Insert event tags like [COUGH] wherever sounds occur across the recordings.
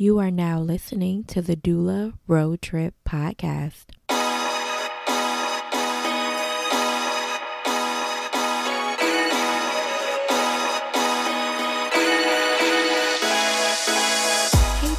You are now listening to the Doula Road Trip Podcast.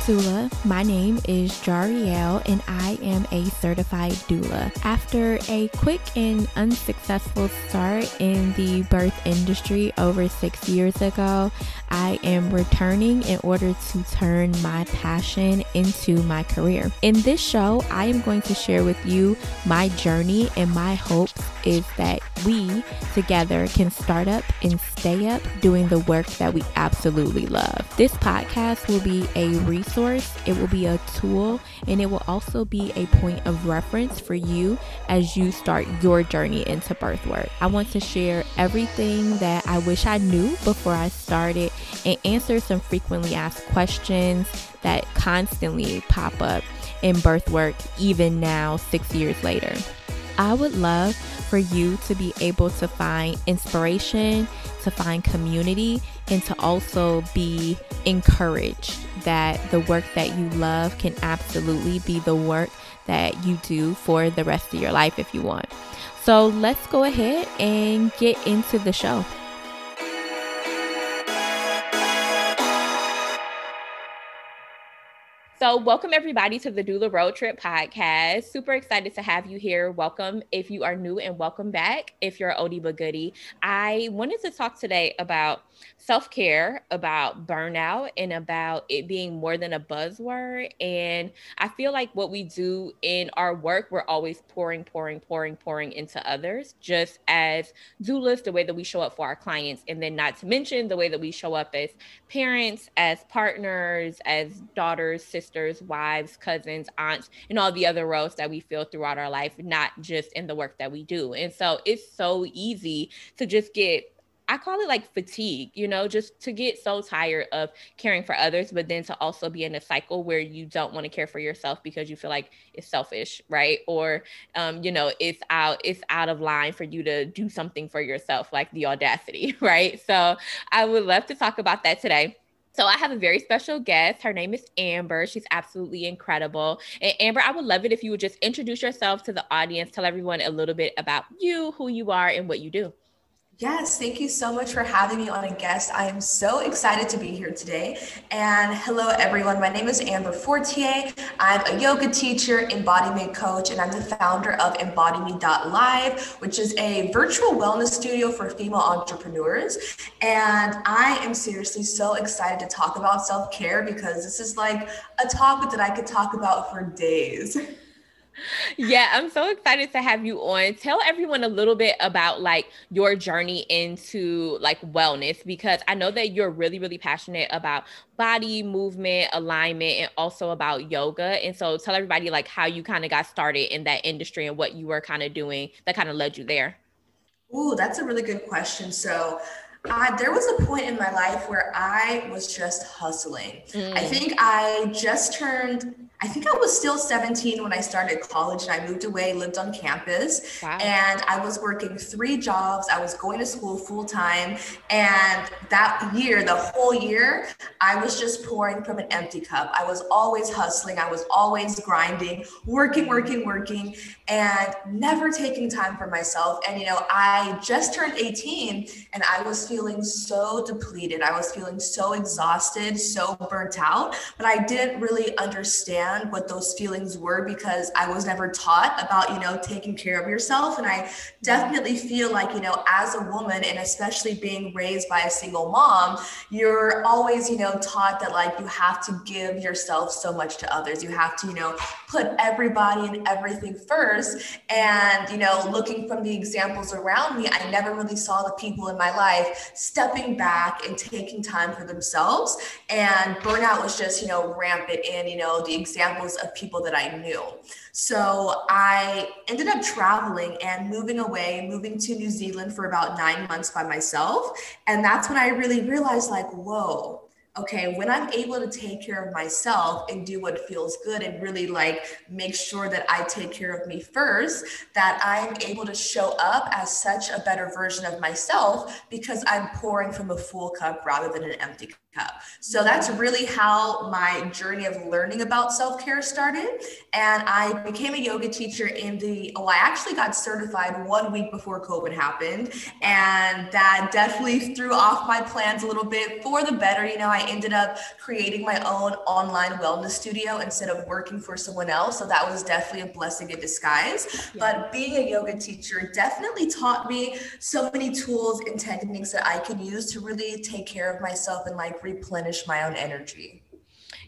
Doula. My name is Jarriel and I am a certified doula. After a quick and unsuccessful start in the birth industry over six years ago, I am returning in order to turn my passion into my career. In this show, I am going to share with you my journey and my hope is that we together can start up and stay up doing the work that we absolutely love. This podcast will be a resource, it will be a tool, and it will also be a point of reference for you as you start your journey into birth work. I want to share everything that I wish I knew before I started and answer some frequently asked questions that constantly pop up in birth work, even now, six years later. I would love for you to be able to find inspiration, to find community, and to also be encouraged that the work that you love can absolutely be the work that you do for the rest of your life if you want. So let's go ahead and get into the show. So, welcome everybody to the Doula Road Trip podcast. Super excited to have you here. Welcome if you are new, and welcome back if you're an oldie but goodie. I wanted to talk today about self care, about burnout, and about it being more than a buzzword. And I feel like what we do in our work, we're always pouring, pouring, pouring, pouring into others, just as doulas, the way that we show up for our clients. And then, not to mention the way that we show up as parents, as partners, as daughters, sisters, wives, cousins, aunts, and all the other roles that we feel throughout our life, not just in the work that we do. And so, it's so easy to just get I call it like fatigue, you know, just to get so tired of caring for others, but then to also be in a cycle where you don't want to care for yourself because you feel like it's selfish, right? Or, um, you know, it's out, it's out of line for you to do something for yourself, like the audacity, [LAUGHS] right? So I would love to talk about that today. So I have a very special guest. Her name is Amber. She's absolutely incredible. And Amber, I would love it if you would just introduce yourself to the audience, tell everyone a little bit about you, who you are, and what you do. Yes, thank you so much for having me on a guest. I am so excited to be here today. And hello, everyone. My name is Amber Fortier. I'm a yoga teacher, embodiment coach, and I'm the founder of EmbodyMe.live, which is a virtual wellness studio for female entrepreneurs. And I am seriously so excited to talk about self care because this is like a topic that I could talk about for days. [LAUGHS] yeah, I'm so excited to have you on. Tell everyone a little bit about like your journey into like wellness because I know that you're really really passionate about body movement, alignment and also about yoga. And so tell everybody like how you kind of got started in that industry and what you were kind of doing that kind of led you there. Ooh, that's a really good question. So uh, there was a point in my life where I was just hustling. Mm. I think I just turned I think I was still 17 when I started college and I moved away, lived on campus, wow. and I was working three jobs. I was going to school full time. And that year, the whole year, I was just pouring from an empty cup. I was always hustling, I was always grinding, working, working, working, and never taking time for myself. And, you know, I just turned 18 and I was feeling so depleted. I was feeling so exhausted, so burnt out, but I didn't really understand understand what those feelings were because I was never taught about, you know, taking care of yourself. And I definitely feel like, you know, as a woman and especially being raised by a single mom, you're always, you know, taught that like you have to give yourself so much to others. You have to, you know, put everybody and everything first. And, you know, looking from the examples around me, I never really saw the people in my life stepping back and taking time for themselves. And burnout was just, you know, rampant in, you know, the examples examples of people that I knew. So I ended up traveling and moving away, moving to New Zealand for about nine months by myself. And that's when I really realized, like, whoa, okay, when I'm able to take care of myself and do what feels good and really like make sure that I take care of me first, that I'm able to show up as such a better version of myself because I'm pouring from a full cup rather than an empty cup. So that's really how my journey of learning about self care started. And I became a yoga teacher in the, oh, I actually got certified one week before COVID happened. And that definitely [LAUGHS] threw off my plans a little bit for the better. You know, I ended up creating my own online wellness studio instead of working for someone else. So that was definitely a blessing in disguise. Yeah. But being a yoga teacher definitely taught me so many tools and techniques that I could use to really take care of myself and like replenish my own energy.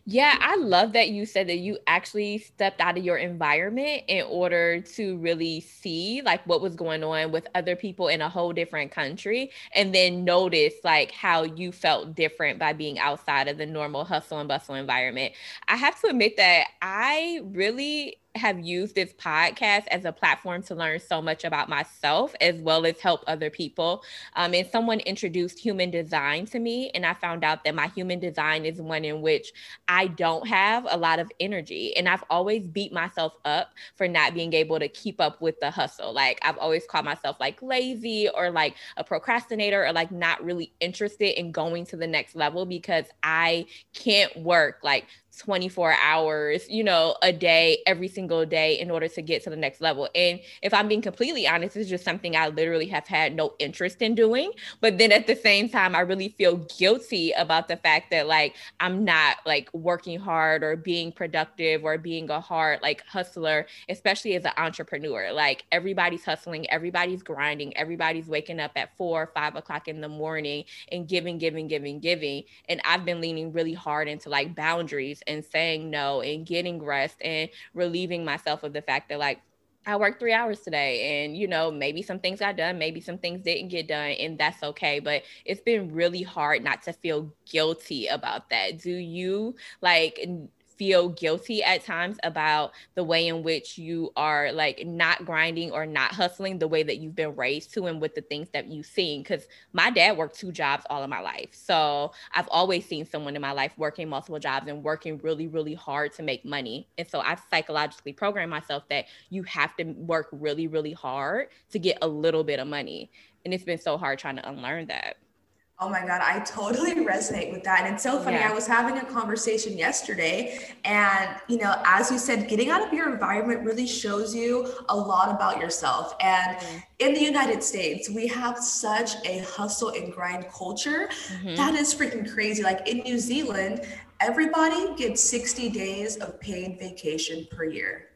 Yeah, I love that you said that you actually stepped out of your environment in order to really see like what was going on with other people in a whole different country and then notice like how you felt different by being outside of the normal hustle and bustle environment. I have to admit that I really have used this podcast as a platform to learn so much about myself as well as help other people. Um, and someone introduced human design to me, and I found out that my human design is one in which I don't have a lot of energy. And I've always beat myself up for not being able to keep up with the hustle. Like, I've always called myself like lazy or like a procrastinator or like not really interested in going to the next level because I can't work like 24 hours, you know, a day, every single day in order to get to the next level. And if I'm being completely honest, it's just something I literally have had no interest in doing. But then at the same time, I really feel guilty about the fact that like I'm not like working hard or being productive or being a hard like hustler, especially as an entrepreneur. Like everybody's hustling, everybody's grinding, everybody's waking up at four, or five o'clock in the morning and giving, giving, giving, giving. And I've been leaning really hard into like boundaries and saying no and getting rest and relieving myself of the fact that like I worked three hours today and you know maybe some things got done maybe some things didn't get done and that's okay but it's been really hard not to feel guilty about that. Do you like feel guilty at times about the way in which you are like not grinding or not hustling the way that you've been raised to and with the things that you've seen because my dad worked two jobs all of my life. So i've always seen someone in my life working multiple jobs and working really really hard to make money. And so i've psychologically programmed myself that you have to work really really hard to get a little bit of money. And it's been so hard trying to unlearn that Oh my God, I totally [LAUGHS] resonate with that. And it's so funny. Yeah. I was having a conversation yesterday, and you know, as you said, getting out of your environment really shows you a lot about yourself. And mm-hmm. in the United States, we have such a hustle and grind culture mm-hmm. that is freaking crazy. Like in New Zealand, everybody gets 60 days of paid vacation per year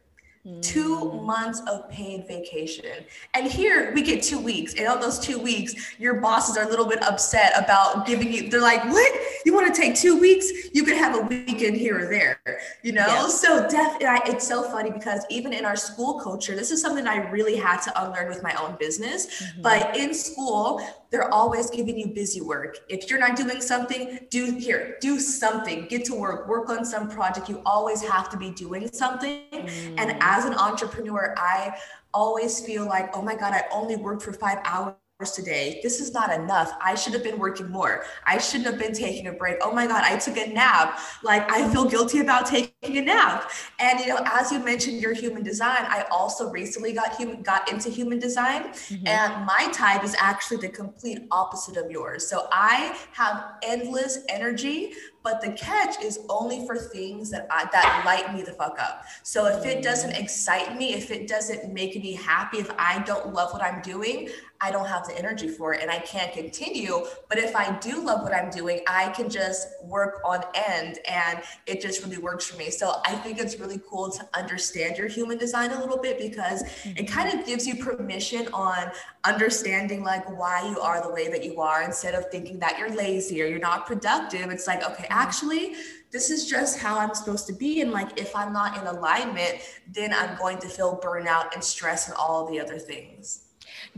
two months of paid vacation. And here we get two weeks. And on those two weeks, your bosses are a little bit upset about giving you, they're like, what? You want to take two weeks? You can have a weekend here or there, you know? Yeah. So definitely, it's so funny because even in our school culture, this is something I really had to unlearn with my own business. Mm-hmm. But in school, they're always giving you busy work. If you're not doing something, do here, do something, get to work, work on some project. You always have to be doing something. Mm. And as an entrepreneur, I always feel like, oh my God, I only worked for five hours today. This is not enough. I should have been working more. I shouldn't have been taking a break. Oh my God, I took a nap. Like I feel guilty about taking a nap. And you know, as you mentioned your human design, I also recently got human got into human design. Mm-hmm. And my type is actually the complete opposite of yours. So I have endless energy, but the catch is only for things that I, that light me the fuck up. So if it doesn't excite me, if it doesn't make me happy, if I don't love what I'm doing, I don't have the energy for it and I can't continue. But if I do love what I'm doing, I can just work on end and it just really works for me. So I think it's really cool to understand your human design a little bit because it mm-hmm. kind of gives you permission on understanding like why you are the way that you are instead of thinking that you're lazy or you're not productive. It's like, okay, mm-hmm. actually, this is just how I'm supposed to be. And like, if I'm not in alignment, then I'm going to feel burnout and stress and all the other things.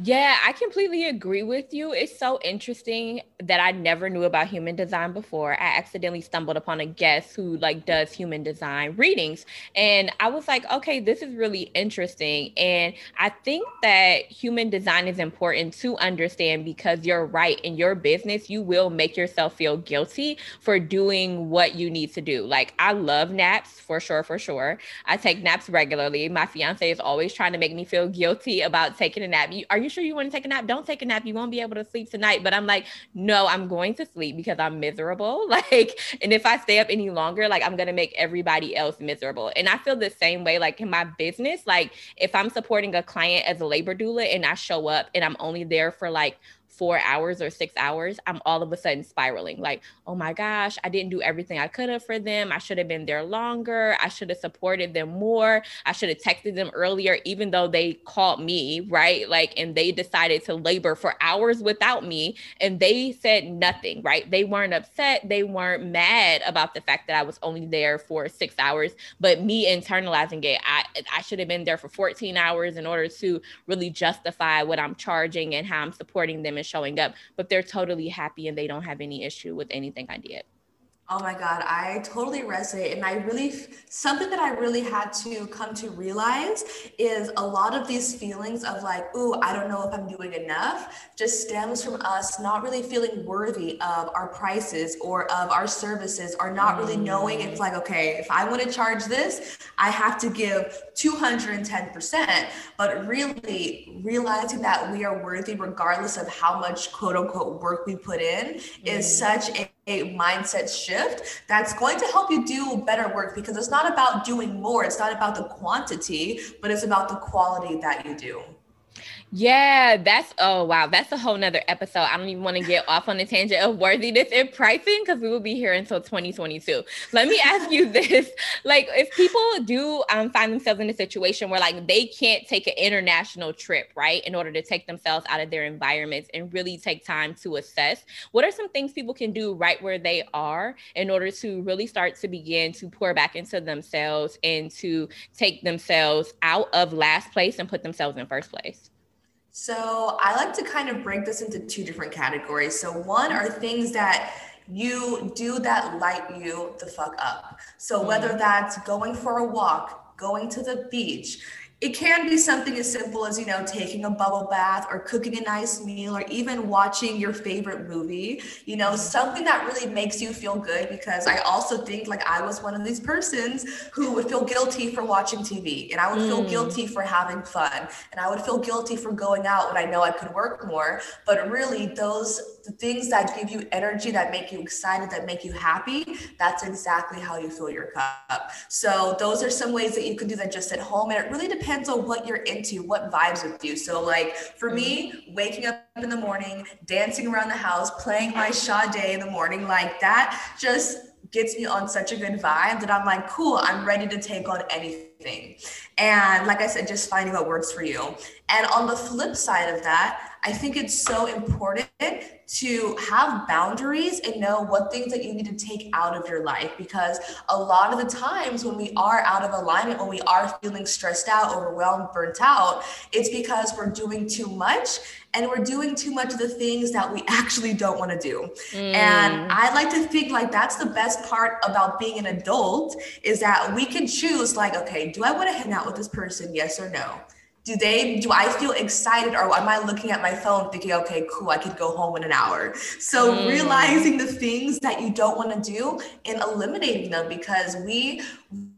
Yeah, I completely agree with you. It's so interesting that I never knew about human design before. I accidentally stumbled upon a guest who like does human design readings and I was like, "Okay, this is really interesting." And I think that human design is important to understand because you're right in your business, you will make yourself feel guilty for doing what you need to do. Like I love naps for sure, for sure. I take naps regularly. My fiance is always trying to make me feel guilty about taking a nap. You are you sure you want to take a nap? Don't take a nap. You won't be able to sleep tonight. But I'm like, no, I'm going to sleep because I'm miserable. [LAUGHS] Like, and if I stay up any longer, like I'm gonna make everybody else miserable. And I feel the same way, like in my business, like if I'm supporting a client as a labor doula and I show up and I'm only there for like four hours or six hours, I'm all of a sudden spiraling like, oh my gosh, I didn't do everything I could have for them. I should have been there longer. I should have supported them more. I should have texted them earlier, even though they called me, right? Like, and they decided to labor for hours without me and they said nothing, right? They weren't upset. They weren't mad about the fact that I was only there for six hours, but me internalizing it, I, I should have been there for 14 hours in order to really justify what I'm charging and how I'm supporting them and showing up, but they're totally happy and they don't have any issue with anything I did. Oh my God, I totally resonate. And I really, something that I really had to come to realize is a lot of these feelings of like, ooh, I don't know if I'm doing enough, just stems from us not really feeling worthy of our prices or of our services, or not really knowing it's like, okay, if I want to charge this, I have to give 210%. But really realizing that we are worthy regardless of how much quote unquote work we put in mm. is such a a mindset shift that's going to help you do better work because it's not about doing more. It's not about the quantity, but it's about the quality that you do. Yeah, that's oh wow, that's a whole nother episode. I don't even want to get off on the tangent of worthiness and pricing because we will be here until 2022. Let me ask you [LAUGHS] this: like, if people do um, find themselves in a situation where like they can't take an international trip, right, in order to take themselves out of their environments and really take time to assess, what are some things people can do right where they are in order to really start to begin to pour back into themselves and to take themselves out of last place and put themselves in first place? So I like to kind of break this into two different categories. So one are things that you do that light you the fuck up. So whether mm. that's going for a walk, going to the beach, it can be something as simple as you know taking a bubble bath or cooking a nice meal or even watching your favorite movie. You know something that really makes you feel good because i also think like i was one of these persons who would feel guilty for watching tv and i would mm. feel guilty for having fun and i would feel guilty for going out when i know i could work more. But really those the things that give you energy that make you excited that make you happy that's exactly how you fill your cup. So those are some ways that you can do that just at home and it really depends depends on what you're into, what vibes with you. So, like for me, mm-hmm. waking up in the morning, dancing around the house, playing my Sade in the morning, like that just gets me on such a good vibe that I'm like, cool, I'm ready to take on anything. And like I said, just finding what works for you. And on the flip side of that, I think it's so important to have boundaries and know what things that you need to take out of your life because a lot of the times when we are out of alignment, when we are feeling stressed out, overwhelmed, burnt out, it's because we're doing too much and we're doing too much of the things that we [LAUGHS] actually don't want to do. Mm. And I like to think like that's the best part about being an adult is that we can choose like, okay, do I want to hang out with this person? Yes or no? Do they do i feel excited or am i looking at my phone thinking okay cool i could go home in an hour so mm. realizing the things that you don't want to do and eliminating them because we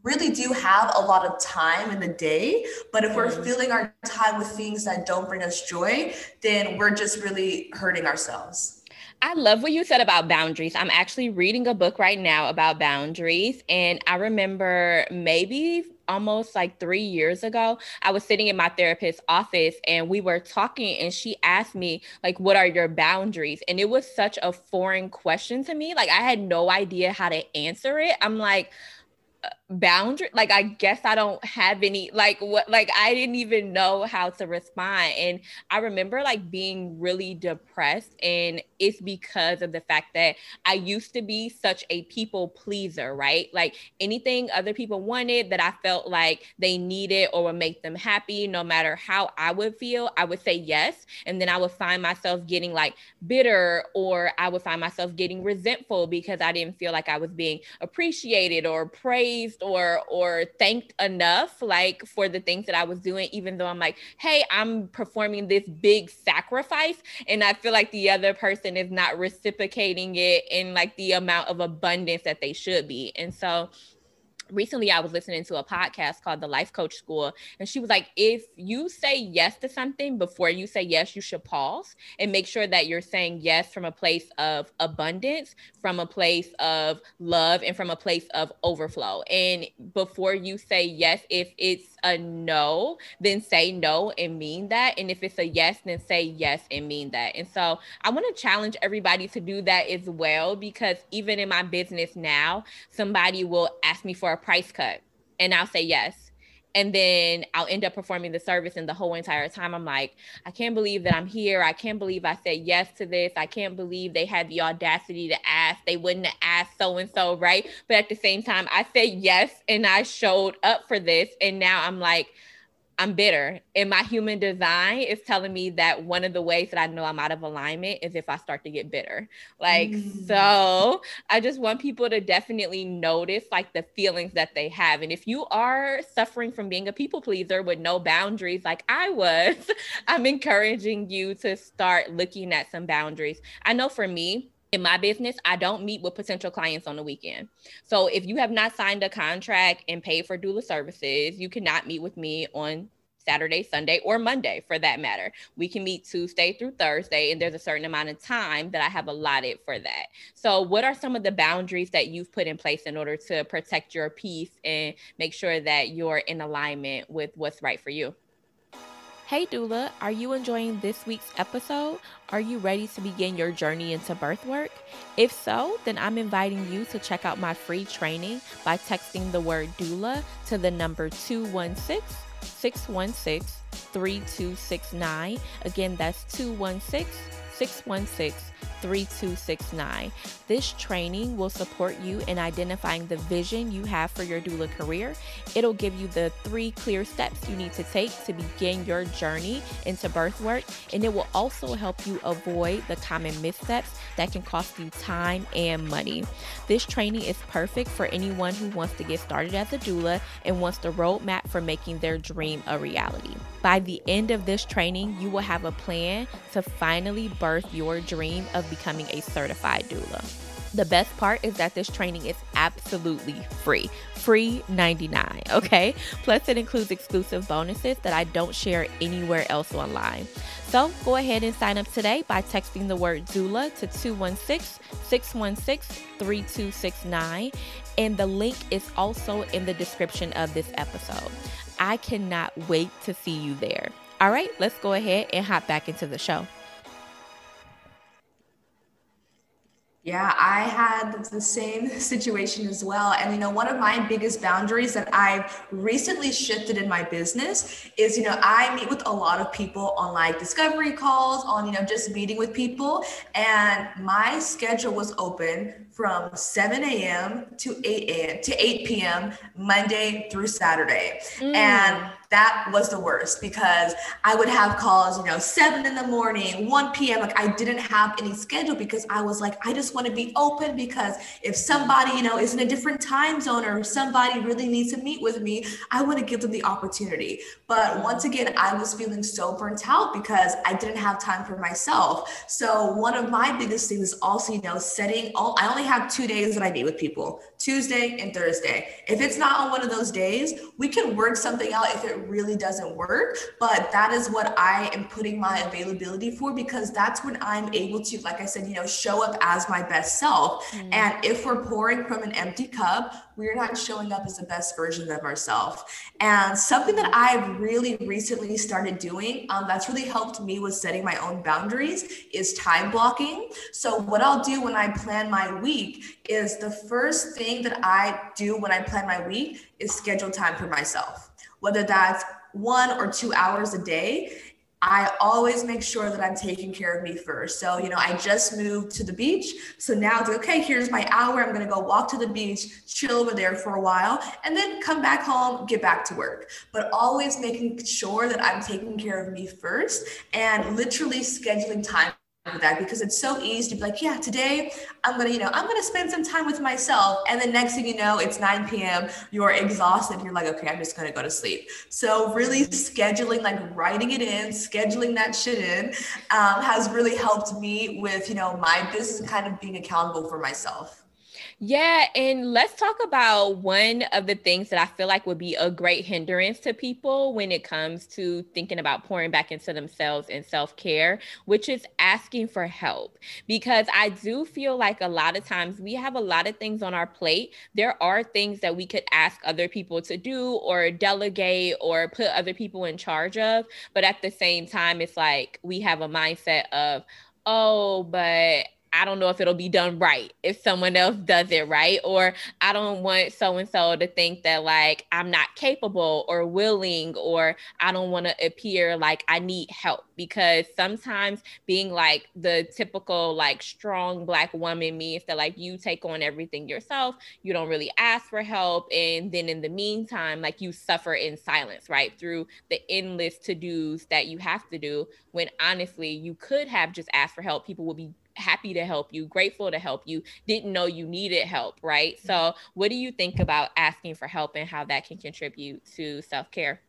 really do have a lot of time in the day but if we're mm. filling our time with things that don't bring us joy then we're just really hurting ourselves I love what you said about boundaries. I'm actually reading a book right now about boundaries. And I remember maybe almost like three years ago, I was sitting in my therapist's office and we were talking, and she asked me, like, what are your boundaries? And it was such a foreign question to me. Like, I had no idea how to answer it. I'm like, uh, boundary like i guess i don't have any like what like i didn't even know how to respond. And i remember like being really depressed and it's because of the fact that i used to be such a people pleaser right? Like anything other people wanted that i felt like they needed or would make them happy no matter how i would feel i would say yes. And then i would find myself getting like bitter or i would find myself getting resentful because i didn't feel like i was being appreciated or or or thanked enough like for the things that I was doing even though I'm like hey I'm performing this big sacrifice and I feel like the other person is not reciprocating it in like the amount of abundance that they should be. And so recently I was listening to a podcast called The Life Coach School, and she was like, if you say yes to something before you say yes, you should pause and make sure that you're saying yes from a place of abundance, from a place of love, and from a place of overflow. And before you say yes, if it's a no, then say no and mean that. And if it's a yes, then say yes and mean that. And so I want to challenge everybody to do that as well, because even in my business now, somebody will ask me for a price cut and I'll say yes. And then I'll end up performing the service, and the whole entire time I'm like, I can't believe that I'm here. I can't believe I said yes to this. I can't believe they had the audacity to ask. They wouldn't have asked so and so, right? But at the same time, I said yes and I showed up for this. And now I'm like, I'm bitter. And my human design is telling me that one of the ways that I know I'm out of alignment is if I start to get bitter. Like, mm. so I just want people to definitely notice like the feelings that they have. And if you are suffering from being a people pleaser with no boundaries, like I was, [LAUGHS] I'm encouraging you to start looking at some boundaries. I know for me, in my business, I don't meet with potential clients on the weekend. So if you have not signed a contract and paid for doula services, you cannot meet with me on Saturday, Sunday, or Monday for that matter. We can meet Tuesday through Thursday, and there's a certain amount of time that I have allotted for that. So, what are some of the boundaries that you've put in place in order to protect your peace and make sure that you're in alignment with what's right for you? Hey, doula, are you enjoying this week's episode? Are you ready to begin your journey into birth work? If so, then I'm inviting you to check out my free training by texting the word doula to the number 216 616 3269. Again, that's 216 616 3269. This training will support you in identifying the vision you have for your doula career. It'll give you the three clear steps you need to take to begin your journey into birth work, and it will also help you avoid the common missteps that can cost you time and money. This training is perfect for anyone who wants to get started as a doula and wants the roadmap for making their dream a reality. By the end of this training, you will have a plan to finally birth your dream of becoming a certified doula. The best part is that this training is absolutely free. Free 99, okay? Plus, it includes exclusive bonuses that I don't share anywhere else online. So go ahead and sign up today by texting the word doula to 216 616 3269. And the link is also in the description of this episode. I cannot wait to see you there. All right, let's go ahead and hop back into the show. Yeah, I had the same [LAUGHS] situation as well. And, you know, one of my biggest boundaries that I've recently shifted in my business is, you know, I meet with a lot of people on like discovery calls, on, you know, just meeting with people. And my schedule was open from 7 a.m. to 8 a.m. to 8 p.m. Monday through Saturday. Mm. And that was the worst because I would have calls, you know, seven in the morning, 1 p.m. Like I didn't have any schedule because I was like, I just want to be open because if somebody, you know, is in a different time zone or somebody really needs to meet with me, I want to give them the opportunity. But once again, I was feeling so burnt out because I didn't have time for myself. So one of my biggest things is also, you know, setting all, I only have two days that I meet with people, Tuesday and Thursday. If it's not on one of those days, we can work something out if it really doesn't work. But that is what I am putting my availability for because that's when I'm able to, like I said, you know, show up as my best self. Mm. And if we're pouring from an empty cup, we're not showing up as the best version of ourselves. And something that I've really recently started doing um, that's really helped me with setting my own boundaries is time blocking. So, what I'll do when I plan my week is the first thing that I do when I plan my week is schedule time for myself whether that's one or two hours a day. I always make sure that I'm taking care of me first. So, you know, I just moved to the beach. So now it's like, okay, here's my hour. I'm going to go walk to the beach, chill over there for a while, and then come back home, get back to work. But always making sure that I'm taking care of me first and literally scheduling time with that because it's so easy to be like, yeah, today I'm gonna, you know, I'm gonna spend some time with myself. And then next thing you know, it's 9 p.m. You're exhausted. You're like, okay, I'm just gonna go to sleep. So really scheduling, like writing it in, scheduling that shit in, um, has really helped me with, you know, my business kind of being accountable for myself. Yeah, and let's talk about one of the things that I feel like would be a great hindrance to people when it comes to thinking about pouring back into themselves and self care, which is asking for help. Because I do feel like a lot of times we have a lot of things on our plate. There are things that we could ask other people to do or delegate or put other people in charge of. But at the same time, it's like we have a mindset of, oh, but I don't know if it'll be done right if someone else does it right. Or I don't want so and so to think that like I'm not capable or willing, or I don't want to appear like I need help because sometimes being like the typical like strong black woman means that like you take on everything yourself, you don't really ask for help. And then in the meantime, like you suffer in silence, right? Through the endless to dos that you have to do when honestly you could have just asked for help. People would be happy to help you, grateful to help you, didn't know you needed help, right? Mm-hmm. So, what do you think about asking for help and how that can contribute to self care?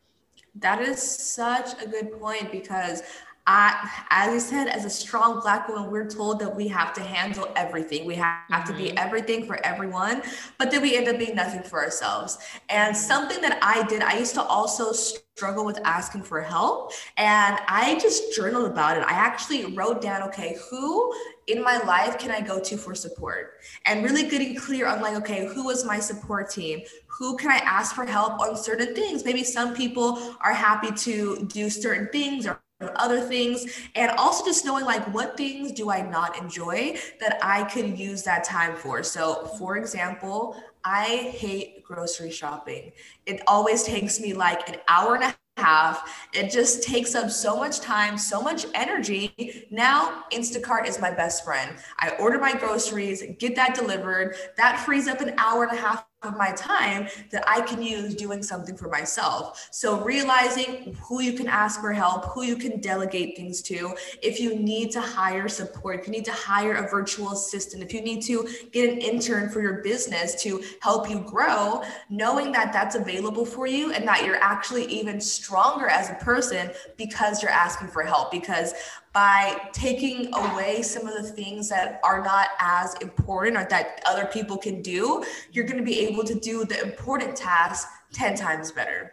That is such a good point because I, as you said, as a strong black woman, we're told that we have to handle everything. We have, mm-hmm. to be mm-hmm. everything for everyone, but then we end up being nothing for ourselves. And something that I did, I used to also struggle with asking for help. And I just journaled about it. I actually wrote down, okay, who in my life can I go to for support? And really getting clear on like, okay, who is my support team? Who can I ask for help on certain things? Maybe some people are happy to do certain things or other things and also just knowing like what things do i not enjoy that i could use that time for? So for example i hate grocery shopping. It always takes me like an hour and a half. It just takes up so much time so much energy. Now instacart is my best friend. I order my groceries get that delivered. That frees up an hour and a half of my time that I can use doing something for myself. So realizing who you can ask for help, who you can delegate things to. If you need to hire support, if you need to hire a virtual assistant, if you need to get an intern for your business to help you grow, knowing that that's available for you and that you're actually even stronger as a person because you're asking for help because by taking away some of the things that are not as important or that other people can do, you're going to be able to do the important tasks 10 times better.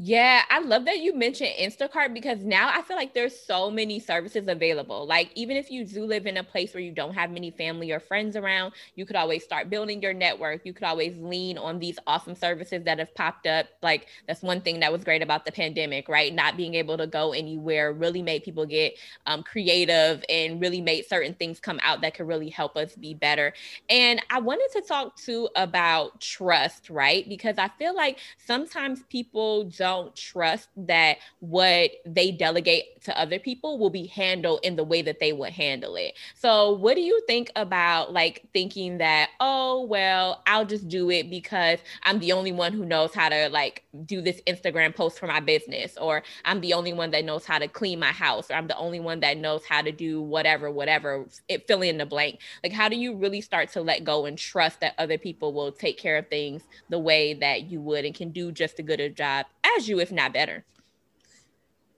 Yeah, I love that you mentioned Instacart because now I feel like there's so many services available. Like even if you do live in a place where you don't have many family or friends around, you could always start building your network. You could always lean on these awesome services that have popped up. Like that's one thing that was great about the pandemic, right? Not being able to go anywhere really made people get um, creative and really made certain things come out that could really help us be better. And I wanted to talk too about trust, right? Because I feel like sometimes people don't don't trust that what they delegate to other people will be handled in the way that they would handle it. So, what do you think about like thinking that, oh, well, I'll just do it because I'm the only one who knows how to like do this Instagram post for my business, or I'm the only one that knows how to clean my house, or I'm the only one that knows how to do whatever, whatever, it fill in the blank. Like, how do you really start to let go and trust that other people will take care of things the way that you would and can do just as good a job as you, if not better?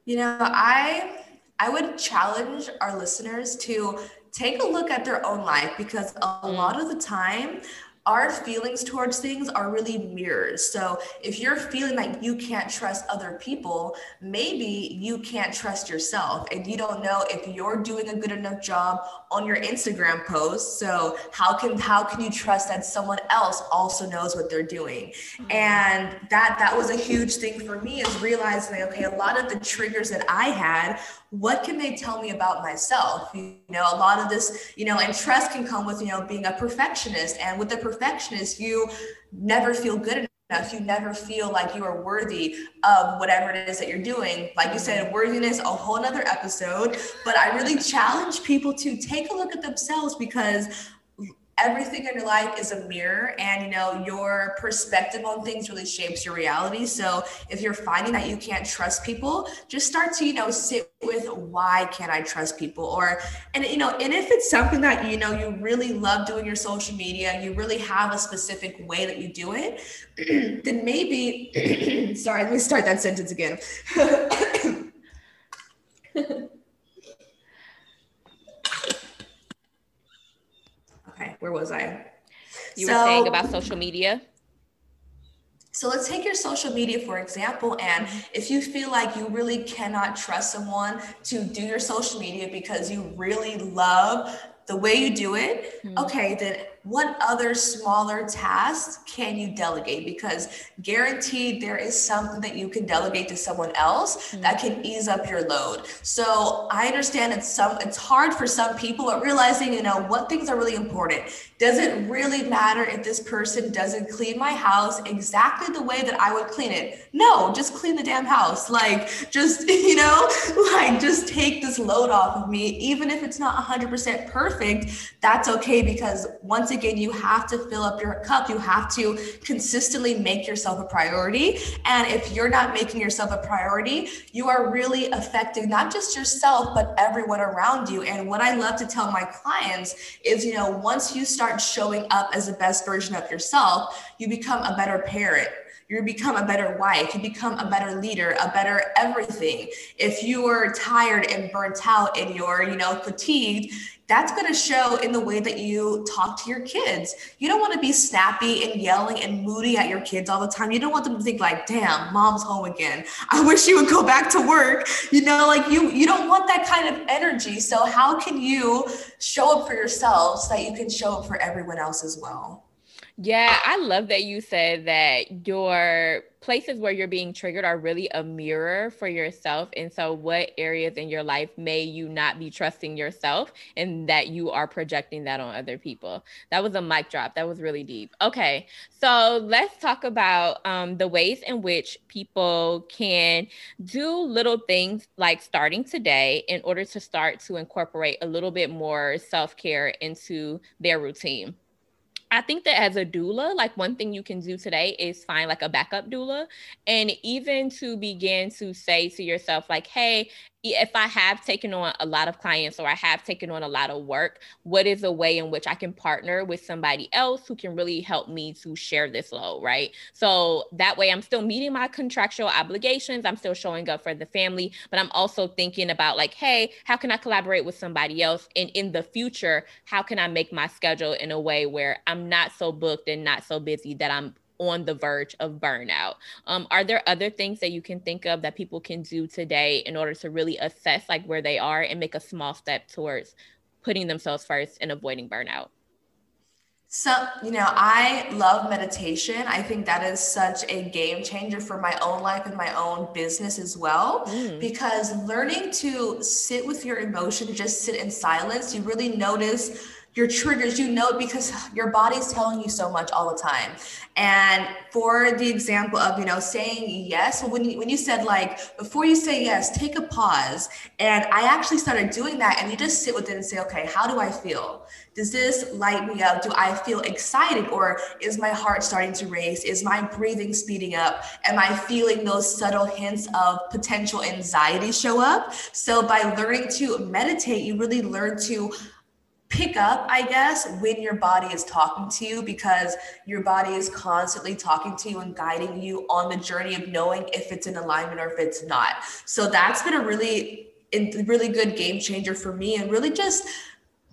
You know, I I would challenge our listeners to take a look at their own life because a lot of the time our feelings towards things are really mirrors. So if you're feeling like you can't trust other people, maybe you can't trust yourself and you don't know if you're doing a good enough job on your Instagram post. So how can how can you trust that someone else also knows what they're doing? Mm-hmm. And that that was a huge thing for me is realizing okay, a lot of the triggers that I had what can they tell me about myself? You know a lot of this you know and trust can come with you know being a perfectionist. And with a perfectionist you never feel good enough. You never feel like you are worthy of whatever it is that you're doing. Like you said worthiness a whole nother episode. But i really challenge people to take a look at themselves because everything in your life is a mirror and you know your perspective on things really shapes your reality. So if you're finding that you can't trust people just start to you know sit with why can't i trust people? Or and you know and if it's something that you know you really love doing your social media you really have a specific way that you do it [CLEARS THROAT] then maybe [CLEARS THROAT] sorry let me start that sentence again [LAUGHS] where was I? You so, were saying about social media. So let's take your social media, for example. And mm-hmm. if you feel like you really cannot trust someone to do your social media because you really love the way you do it, mm-hmm. okay, then what other smaller tasks can you delegate? Because guaranteed there is something that you can delegate to someone else mm-hmm. that can ease up your load. So I understand it's some it's hard for some people, but realizing, you know, what things are really important. Does it really matter if this person doesn't clean my house exactly the way that I would clean it? No, just clean the damn house. Like just, [LAUGHS] you know, like just take this load off of me. Even if it's not 100% perfect, that's okay because once again, you have to fill up your cup. You have to consistently make yourself a priority. And if you're not making yourself a priority, you are really affecting not just yourself, but everyone around you. And what I love to tell my clients is, you know, once you start showing up as the best version of yourself, you become a better parent you become a better wife, you become a better leader, a better everything. If you are tired and burnt out and you're, you know, fatigued, that's going to show in the way that you talk to your kids. You don't want to be snappy and yelling and moody at your kids all the time. You don't want them to think like, "Damn, mom's home again. I wish she would go back to work." You know, like you you don't want that kind of energy. So how can you show up for yourself so that you can show up for everyone else as well? Yeah, I love that you said that your places where you're being triggered are really a mirror for yourself. And so, what areas in your life may you not be trusting yourself and that you are projecting that on other people? That was a mic drop. That was really deep. Okay, so let's talk about um, the ways in which people can do little things like starting today in order to start to incorporate a little bit more self care into their routine. I think that as a doula, like one thing you can do today is find like a backup doula and even to begin to say to yourself, like, hey, if I have taken on a lot of clients or I have taken on a lot of work, what is a way in which I can partner with somebody else who can really help me to share this load, right? So that way I'm still meeting my contractual obligations, I'm still showing up for the family, but I'm also thinking about like, hey, how can I collaborate with somebody else? And in the future, how can I make my schedule in a way where I'm not so booked and not so busy that I'm on the verge of burnout. Um, are there other things that you can think of that people can do today in order to really assess like where they are and make a small step towards putting themselves first and avoiding burnout? So, you know, I love meditation. I think that is such a game changer for my own life and my own business as well. Mm. Because learning to sit with your emotions, just sit in silence, you really notice your triggers you know because your body's telling you so much all the time. And for the example of you know saying yes when you, when you said like before you say yes take a pause. And i actually started doing that and you just sit with it and say okay how do i feel? Does this light me up? Do i feel excited or is my heart starting to race? Is my breathing speeding up? Am i feeling those subtle hints of potential anxiety show up? So by learning to meditate you really learn to pick up, I guess, when your body is talking to you because your body is constantly talking to you and guiding you on the journey of knowing if it's in alignment or if it's not. So that's been a really really good game changer for me and really just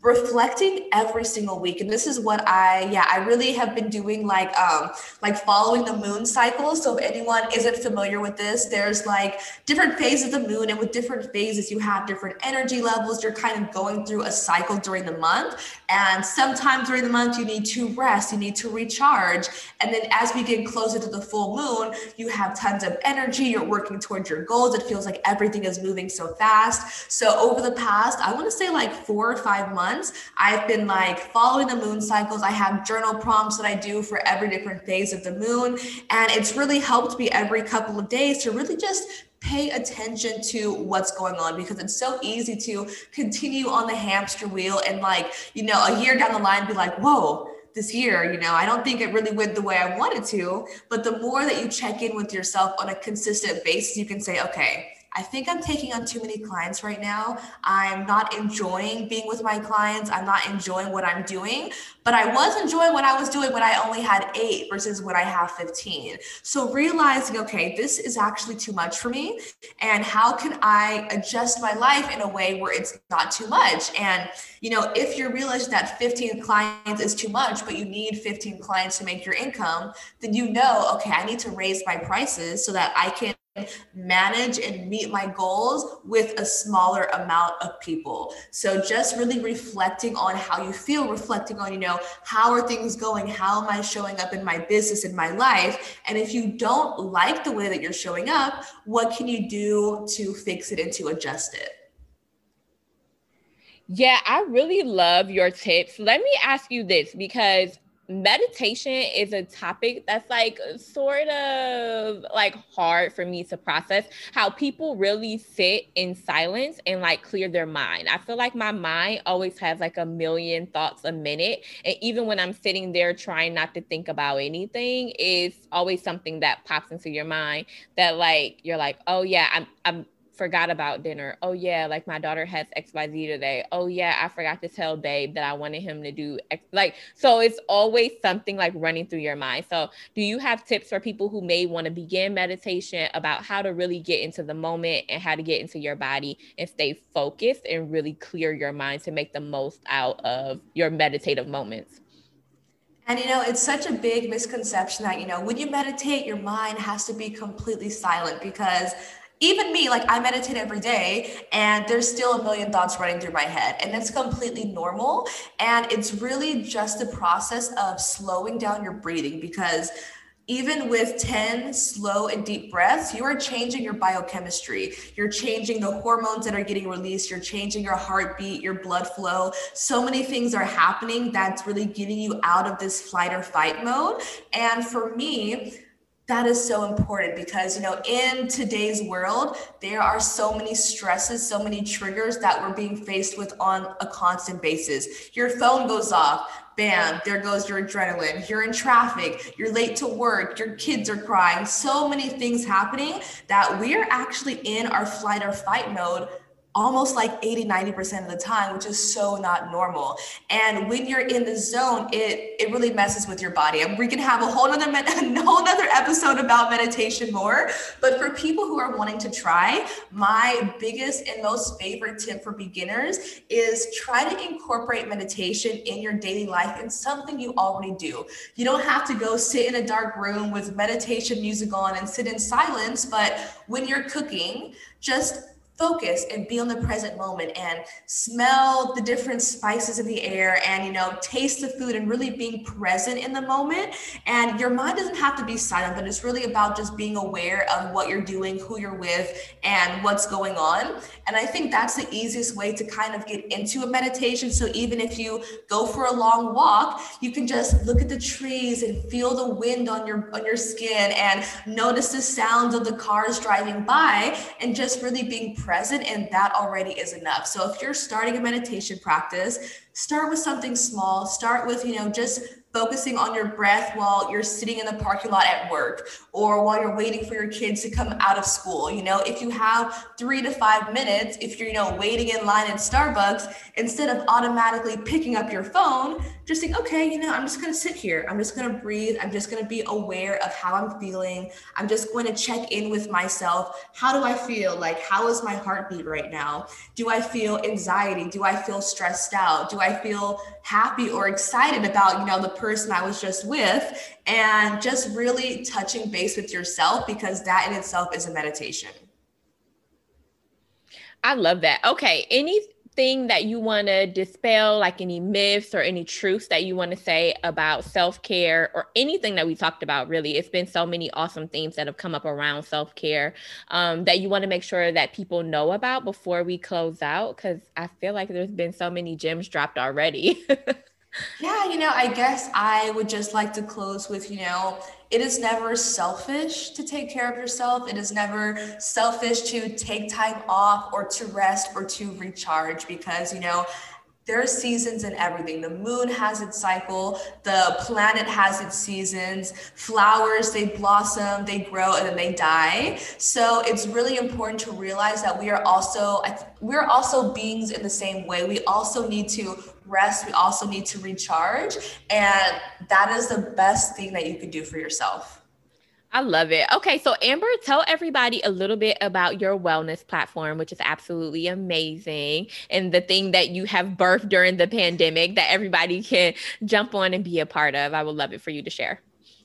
reflecting every single week. And this is what i yeah i really have been doing like um like following the moon cycle. So if anyone isn't familiar with this there's like different phases of the moon. And with different phases you have different energy levels. You're kind of going through a cycle during the month. And sometimes during the month you need to rest. You need to recharge. And then as we get closer to the full moon you have tons of energy. You're working towards your goals. It feels like everything is moving so fast. So over the past i want to say like four or five months months, I've been like following the moon cycles. I have journal prompts that I do for every different phase of the moon. And it's really helped me every couple of days to really just pay attention to what's going on because it's so easy to continue on the hamster wheel and like, you know, a year down the line be like, whoa, this year, you know, I don't think it really went the way I wanted to. But the more that you check in with yourself on a consistent basis, you can say, okay, I think I'm taking on too many clients right now. I'm not enjoying being with my clients. I'm not enjoying what I'm doing, but I was enjoying what I was doing when I only had eight versus when I have 15. So realizing, okay, this is actually too much for me. And how can I adjust my life in a way where it's not too much? And, you know, if you're realizing that 15 clients is too much, but you need 15 clients to make your income, then you know, okay, I need to raise my prices so that I can manage and meet my goals with a smaller amount of people. So just really reflecting on how you feel, reflecting on, you know, how are things going? How am I showing up in my business, in my life? And if you don't like the way that you're showing up, what can you do to fix it and to adjust it? Yeah, I really love your tips. Let me ask you this because meditation is a topic that's like sort of like hard for me to process how people really sit in silence and like clear their mind. I feel like my mind always has like a million thoughts a minute and even when I'm sitting there trying not to think about anything is always something that pops into your mind that like you're like, "Oh yeah, I'm I'm forgot about dinner. Oh yeah, like my daughter has XYZ today. Oh yeah, I forgot to tell babe that I wanted him to do X. like so it's always something like running through your mind. So, do you have tips for people who may want to begin meditation about how to really get into the moment and how to get into your body and stay focused and really clear your mind to make the most out of your meditative moments? And you know, it's such a big misconception that, you know, when you meditate, your mind has to be completely silent because even me, like I meditate every day and there's still a million thoughts running through my head. And that's completely normal. And it's really just a process of slowing down your breathing because even with 10 slow and deep breaths, you are changing your biochemistry. You're changing the hormones that are getting released. You're changing your heartbeat, your blood flow. So many things are happening that's really getting you out of this flight or fight mode. And for me, that is so important because you know in today's world there are so many stresses so many triggers that we're being faced with on a constant basis. Your phone goes off bam there goes your adrenaline. You're in traffic you're late to work your kids are crying. So many things happening that we're actually in our flight or fight mode almost like 80 90% of the time which is so not normal. And when you're in the zone it it really messes with your body. And we can have a whole other [LAUGHS] a whole other episode about meditation more. But for people who are wanting to try my biggest and most favorite tip for beginners is try to incorporate meditation in your daily life. In something you already do. You don't have to go sit in a dark room with meditation music on and sit in silence but when you're cooking just focus and be on the present moment and smell the different spices in the air and you know taste the food and really being present in the moment. And your mind doesn't have to be silent but it's really about just being aware of what you're doing who you're with and what's going on. And i think that's the easiest way to kind of get into a meditation. So even if you go for a long walk you can just look at the trees and feel the wind on your on your skin and notice the sounds of the cars driving by and just really being present and that already is enough. So if you're starting a meditation practice, start with something small. Start with, you know, just focusing on your breath while you're sitting in the parking lot at work or while you're waiting for your kids to come out of school. You know, if you have three to five minutes, if you're, you know, waiting in line at Starbucks, instead of automatically picking up your phone, just think, okay, you know, I'm just to sit here. I'm just to breathe. I'm just to be aware of how I'm feeling. I'm just going to check in with myself. How do I feel? Like, how is my heartbeat right now? Do I feel anxiety? Do I feel stressed out? Do I feel happy or excited about, you know, the person I was just with? And just really touching base with yourself because that in itself is a meditation. I love that. Okay. Any anything that you want to dispel, like any myths or any truths that you want to say about self care or anything that we talked about? Really, it's been so many awesome themes that have come up around self care um, that you want to make sure that people know about before we close out. Because I feel like there's been so many gems dropped already. [LAUGHS] yeah, you know, I guess I would just like to close with, you know, it is never selfish to take care of yourself. It is never selfish to take time off or to rest or to recharge because, you know, there are seasons in everything. The moon has its cycle, the planet has its seasons, flowers, they blossom, they grow, and then they die. So it's really important to realize that we are also we're also beings in the same way. We also need to rest, we also need to recharge, and that is the best thing that you can do for yourself. I love it. Okay, so Amber, tell everybody a little bit about your wellness platform, which is absolutely amazing, and the thing that you have birthed during the pandemic that everybody can jump on and be a part of. I would love it for you to share.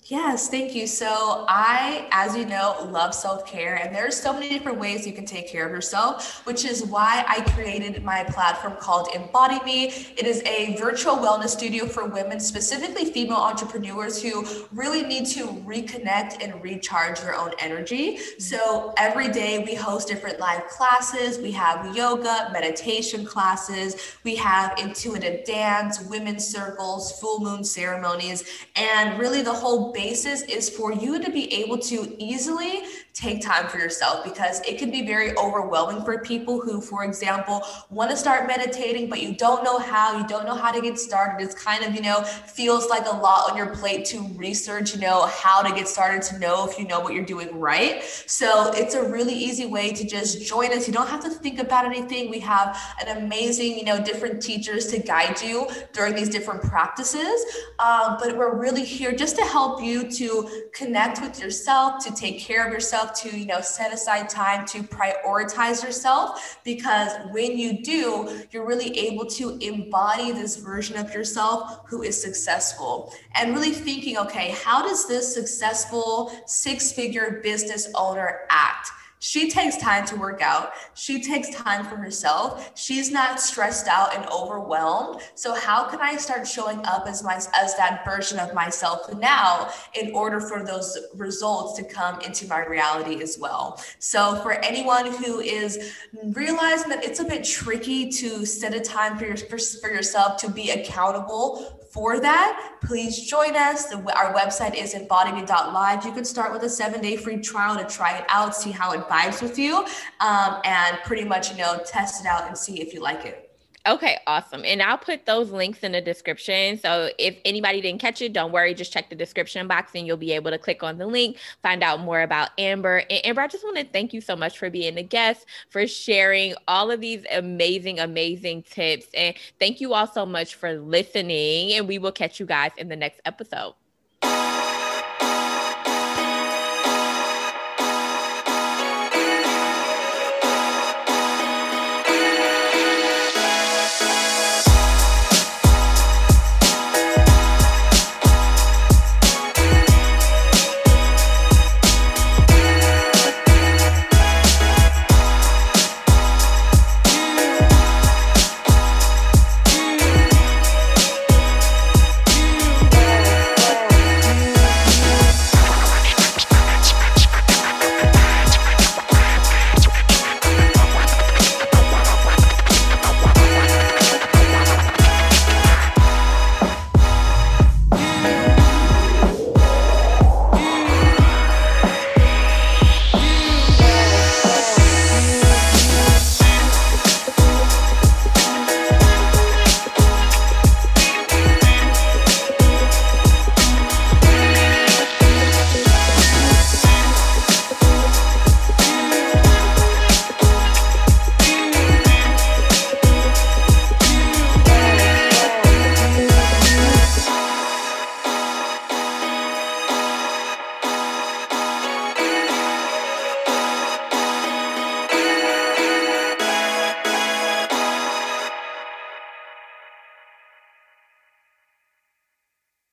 Yes, thank you. So, I, as you know, love self care, and there's so many different ways you can take care of yourself, which is why I created my platform called Embody Me. It is a virtual wellness studio for women, specifically female entrepreneurs who really need to reconnect and recharge their own energy. So, every day we host different live classes. We have yoga, meditation classes, we have intuitive dance, women's circles, full moon ceremonies, and really the whole basis is for you to be able to easily take time for yourself because it can be very overwhelming for people who, for example, want to start meditating, but you don't know how, you don't know how to get started. It's kind of, you know, feels like a lot on your plate to research, you know, how to get started to know if you know what you're doing right. So it's a really easy way to just join us. You don't have to think about anything. We have an amazing, you know, different teachers to guide you during these different practices. Um, but we're really here just to help you to connect with yourself, to take care of yourself yourself to, you know, set aside time to prioritize yourself because when you do, you're really able to embody this version of yourself who is successful and really thinking, okay, how does this successful six figure business owner act? She takes time to work out. She takes time for herself. She's not stressed out and overwhelmed. So how can I start showing up as my as that version of myself now in order for those results to come into my reality as well? So for anyone who is realizing that it's a bit tricky to set a time for your for, for yourself to be accountable for that, please join us. The, our website is embodyme.live. You can start with a seven day free trial to try it out, see how it vibes with you, um, and pretty much, you know, test it out and see if you like it. Okay, awesome. And I'll put those links in the description. So if anybody didn't catch it, don't worry. Just check the description box and you'll be able to click on the link, find out more about Amber. And Amber, I just want to thank you so much for being a guest, for sharing all of these amazing, amazing tips. And thank you all so much for listening. And we will catch you guys in the next episode.